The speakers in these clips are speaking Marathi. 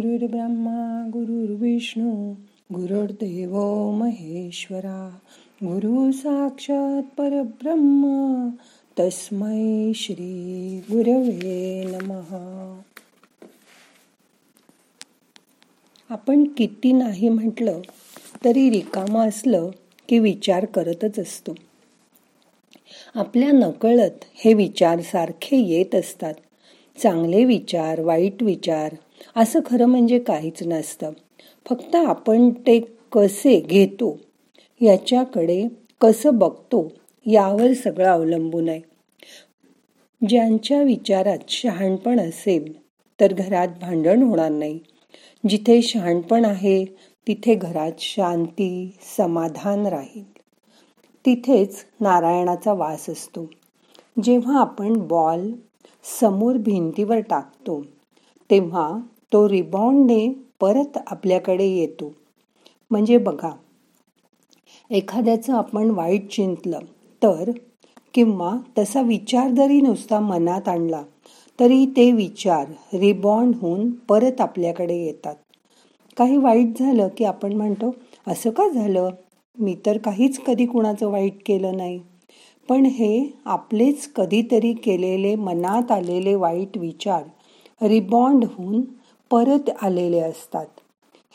ब्रह्मा गुरुर्विष्णू गुरुर्देव महेश्वरा गुरु साक्षात परब्रह्म तस्मै श्री गुरवे नमः. आपण किती नाही म्हटलं तरी रिकामा असलं की विचार करतच असतो. आपल्या नकळत हे विचार सारखे येत असतात. चांगले विचार वाईट विचार असं खरं म्हणजे काहीच नसतं. फक्त आपण ते कसे घेतो याच्याकडे कसं बघतो यावर सगळं अवलंबून आहे. ज्यांच्या विचारात शहाणपण असेल तर घरात भांडण होणार नाही. जिथे शहाणपण आहे तिथे घरात शांती समाधान राहील. तिथेच नारायणाचा वास असतो. जेव्हा आपण बॉल समोर भिंतीवर टाकतो तेव्हा तो रिबॉन्डने परत आपल्याकडे येतो. म्हणजे बघा एखाद्याचं आपण वाईट चिंतलं तर किंवा तसा विचार जरी नुसता मनात आणला तरी ते विचार रिबॉन्ड होऊन परत आपल्याकडे येतात. काही वाईट झालं की आपण म्हणतो असं का झालं? मी तर काहीच कधी कुणाचं वाईट केलं नाही. पण हे आपलेच कधीतरी केलेले मनात आलेले वाईट विचार रिबॉन्ड होऊन परत आलेले असतात.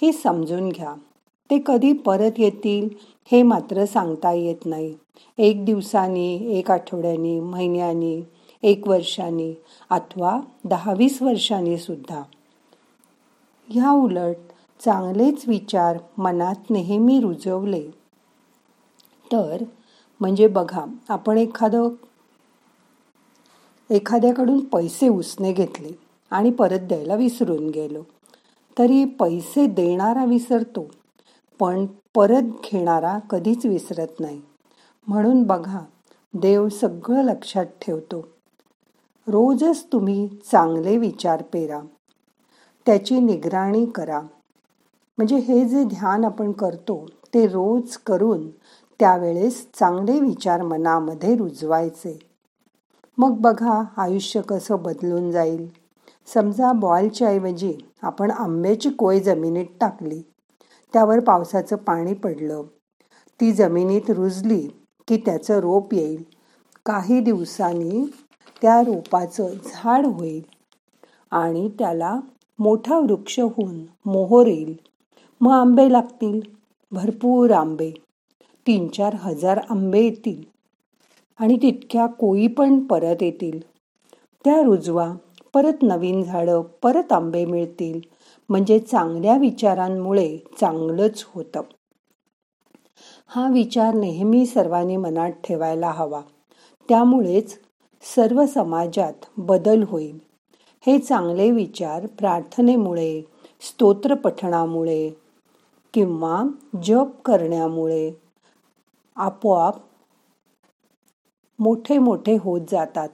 हे समजून घ्या. ते कधी परत येतील हे मात्र सांगता येत नाही. एक दिवसानी एक आठवड्यानी महिन्यानी एक वर्षानी अथवा दहावीस वर्षांनी सुद्धा. ह्या उलट चांगलेच विचार मनात नेहमी रुजवले. तर म्हणजे बघा आपण एखादं एखाद्याकडून पैसे उसने घेतले. आणि परत द्यायला विसरून गेलो. तरी पैसे देणारा विसरतो पण परत घेणारा कधीच विसरत नाही. म्हणून बघा देव सगळं लक्षात ठेवतो. रोजच तुम्ही चांगले विचार पेरा. त्याची निगराणी करा. म्हणजे हे जे ध्यान आपण करतो ते रोज करून त्यावेळेस चांगले विचार मनामध्ये रुजवायचे. मग बघा आयुष्य कसं बदलून जाईल. समजा बॉलच्या ऐवजी आपण आंब्याची कोय जमिनीत टाकली त्यावर पावसाचं पाणी पडलं. ती जमिनीत रुजली की त्याचं रोप येईल. काही दिवसांनी त्या रोपाचं झाड होईल आणि त्याला मोठा वृक्ष होऊन मोहोर येईल. मग आंबे लागतील. भरपूर आंबे. तीन चार हजार आंबे येतील. आणि तितक्या कोई पण परत येतील. त्या रुजवा. परत नवीन झाडं परत आंबे मिळतील. म्हणजे चांगल्या विचारांमुळे चांगलंच होतं. हा विचार नेहमी सर्वांनी मनात ठेवायला हवा. त्यामुळेच सर्व समाजात बदल होईल. हे चांगले विचार प्रार्थनेमुळे स्तोत्रपठणामुळे किंवा जप करण्यामुळे आपोआप मोठे मोठे होत जातात.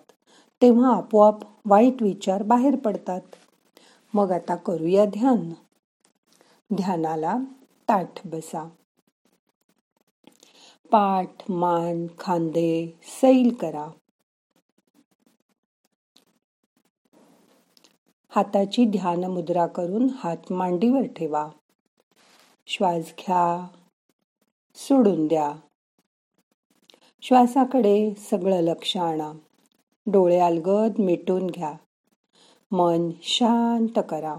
तेव्हा आपोआप वाईट विचार बाहेर पडतात. मग आता करूया ध्यान. ध्यानाला ताठ बसा. पाठ मान खांदे सैल करा. हाताची ध्यान मुद्रा करून हात मांडीवर ठेवा. श्वास घ्या. सोडून द्या. श्वासाकडे सगळं लक्ष आणा. डोळे अलगद मिटून घ्या. मन शांत करा.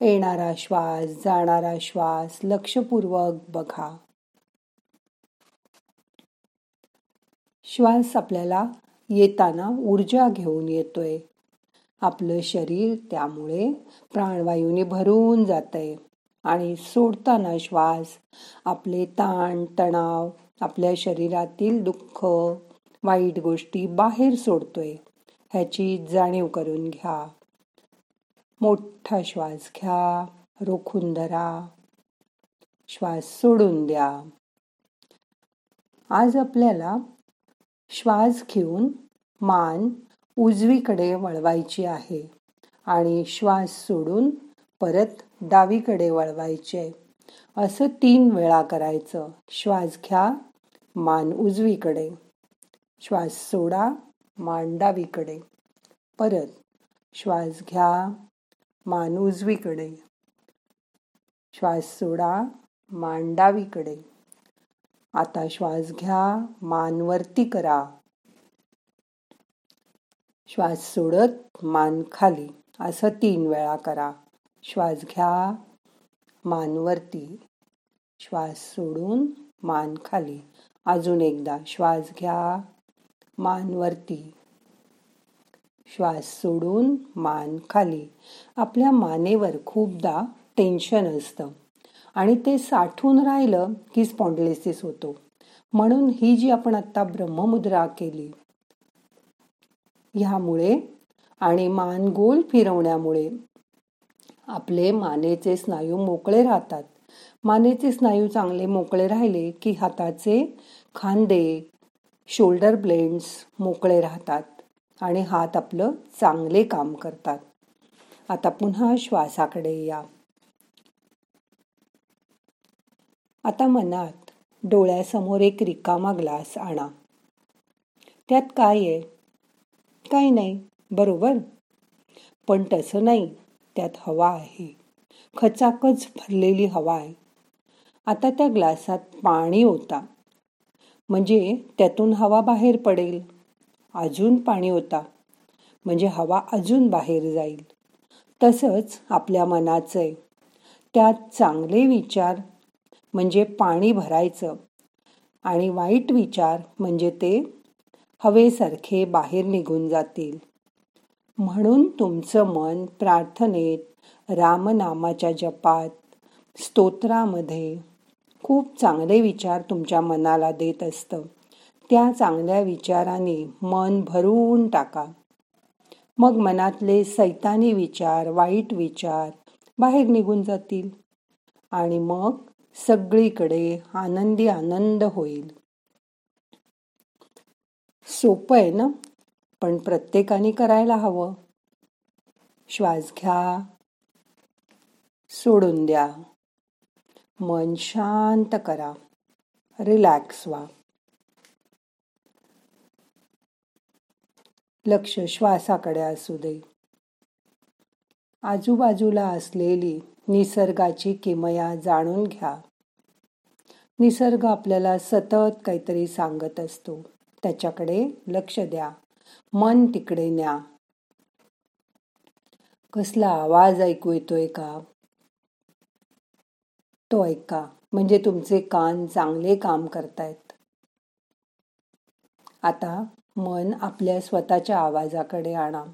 येणारा श्वास जाणारा श्वास लक्षपूर्वक बघा. श्वास आपल्याला येताना ऊर्जा घेऊन येतोय. आपलं शरीर त्यामुळे प्राणवायूने भरून जातंय. आणि सोडताना श्वास आपले ताण तणाव आपल्या शरीरातील दुःख वाईट गोष्टी बाहेर सोडतोय ह्याची जाणीव करून घ्या. मोठा श्वास घ्या रोखून धरा. श्वास सोडून द्या. आज आपल्याला श्वास घेऊन मान उजवीकडे वळवायची आहे आणि श्वास सोडून परत डावीकडे वळवायचे. असं तीन वेळा करायचं. श्वास घ्या मान उजवीकडे. श्वास सोडा मांडावीकडे. परत श्वास घ्या मान उजवीकडे श्वास सोडा मांडावीकडे. आता श्वास घ्या मान वरती करा. श्वास सोडत मान खाली. असं तीन वेळा करा. श्वास घ्या मानवरती. श्वास सोडून मान खाली. अजून एकदा. श्वास घ्या मान वरती श्वास सोडून मान खाली. आपल्या मानेवर खूपदा टेन्शन असतं. आणि ते साठून राहिलं की स्पॉन्डलेसिस होतो. म्हणून ही जी आपण आता ब्रह्ममुद्रा केली ह्यामुळे आणि मान गोल फिरवण्यामुळे आपले मानेचे स्नायू मोकळे राहतात. मानेचे स्नायू चांगले मोकळे राहिले की हाताचे खांदे शोल्डर ब्लेंड्स मोकळे राहतात आणि हात आपलं चांगले काम करतात. आता पुन्हा श्वासाकडे या. आता मनात डोळ्यासमोर एक रिकामा ग्लास आणा. त्यात काय आहे? काही नाही बरोबर? पण तसं नाही त्यात हवा आहे. खचाखच भरलेली हवा आहे. आता त्या ग्लासात पाणी होता म्हणजे त्यातून हवा बाहेर पडेल. अजून पाणी होता. म्हणजे हवा अजून बाहेर जाईल. तसंच आपल्या मनाचं आहे त्यात चांगले विचार म्हणजे पाणी भरायचं. आणि वाईट विचार म्हणजे ते हवेसारखे बाहेर निघून जातील. म्हणून तुमचं मन प्रार्थनेत रामनामाच्या जपात स्तोत्रामध्ये खूप चांगले विचार तुमच्या मनाला देत असतं. त्या चांगल्या विचाराने मन भरून टाका. मग मनातले सैतानी विचार वाईट विचार बाहेर निघून जातील. आणि मग सगळीकडे आनंदी आनंद होईल. सोपं आहे ना? पण प्रत्येकाने करायला हवं. श्वास घ्या. सोडून द्या. मन शांत करा. रिलॅक्स व्हा. लक्ष श्वासाकडे असू दे. आजूबाजूला असलेली निसर्गाची किमया जाणून घ्या. निसर्ग आपल्याला सतत काहीतरी सांगत असतो. त्याच्याकडे लक्ष द्या. मन तिकडे न्या. कसला आवाज ऐकू येतोय का? तो ऐका. म्हणजे तुमचे कान चांगले काम करतायत. आता मन आपल्या स्वतःच्या आवाजाकडे आणा.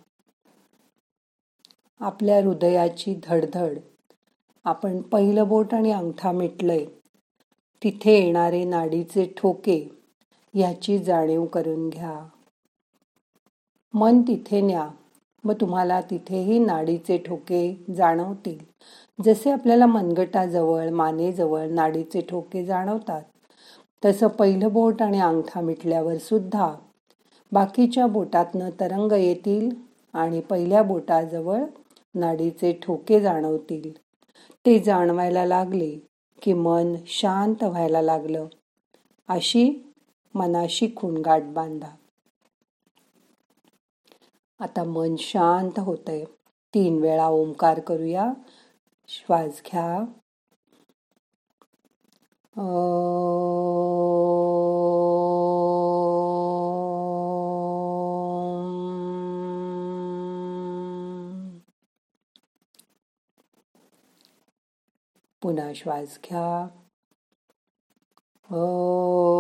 आपल्या हृदयाची धडधड. आपण पहिलं बोट आणि अंगठा मिटलंय. तिथे येणारे नाडीचे ठोके याची जाणीव करून घ्या. मन तिथे न्या. मग तुम्हाला तिथेही नाडीचे ठोके जाणवतील. जसे आपल्याला मनगटाजवळ मानेजवळ नाडीचे ठोके जाणवतात तसं पहिलं बोट आणि अंगठा मिटल्यावर सुद्धा बाकीच्या बोटातनं तरंग येतील आणि पहिल्या बोटाजवळ नाडीचे ठोके जाणवतील. ते जाणवायला लागले की मन शांत व्हायला लागलं. अशी मनाशी खुणगाठ बांधा. आता मन शांत होतंय. तीन वेळा ओंकार करूया. श्वास घ्या पुन्हा श्वास घ्या ओ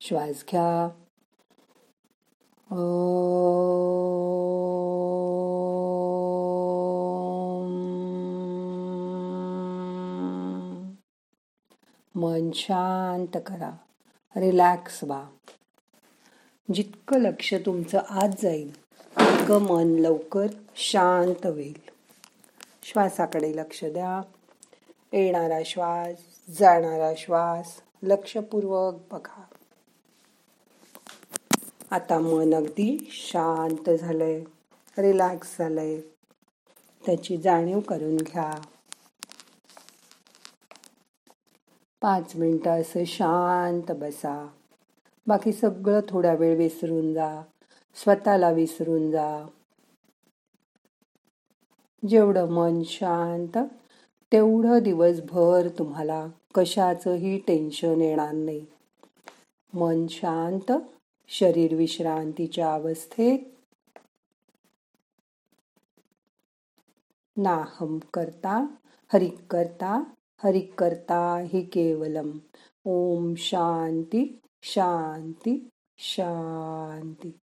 श्वास घ्या मन शांत करा रिलॅक्स व्हा जितकं लक्ष तुमचं आत जाईल तितकं मन लवकर शांत होईल. श्वासाकडे लक्ष द्या. येणारा श्वास जाणारा श्वास लक्षपूर्वक बघा. आता मन अगदी शांत झालंय रिलॅक्स झालंय. त्याची जाणीव करून घ्या. पाच मिनटं असं शांत बसा. बाकी सगळं थोडा वेळ विसरून जा. स्वतःला विसरून जा. जेवढं मन शांत तेवढं दिवसभर तुम्हाला कशाचंही टेन्शन येणार नाही. मन शांत शरीर विश्रांतीच्या अवस्थेत नाहम करता हरिक करता हरिक करता हि केवलम. ओम शांती शांती शांती.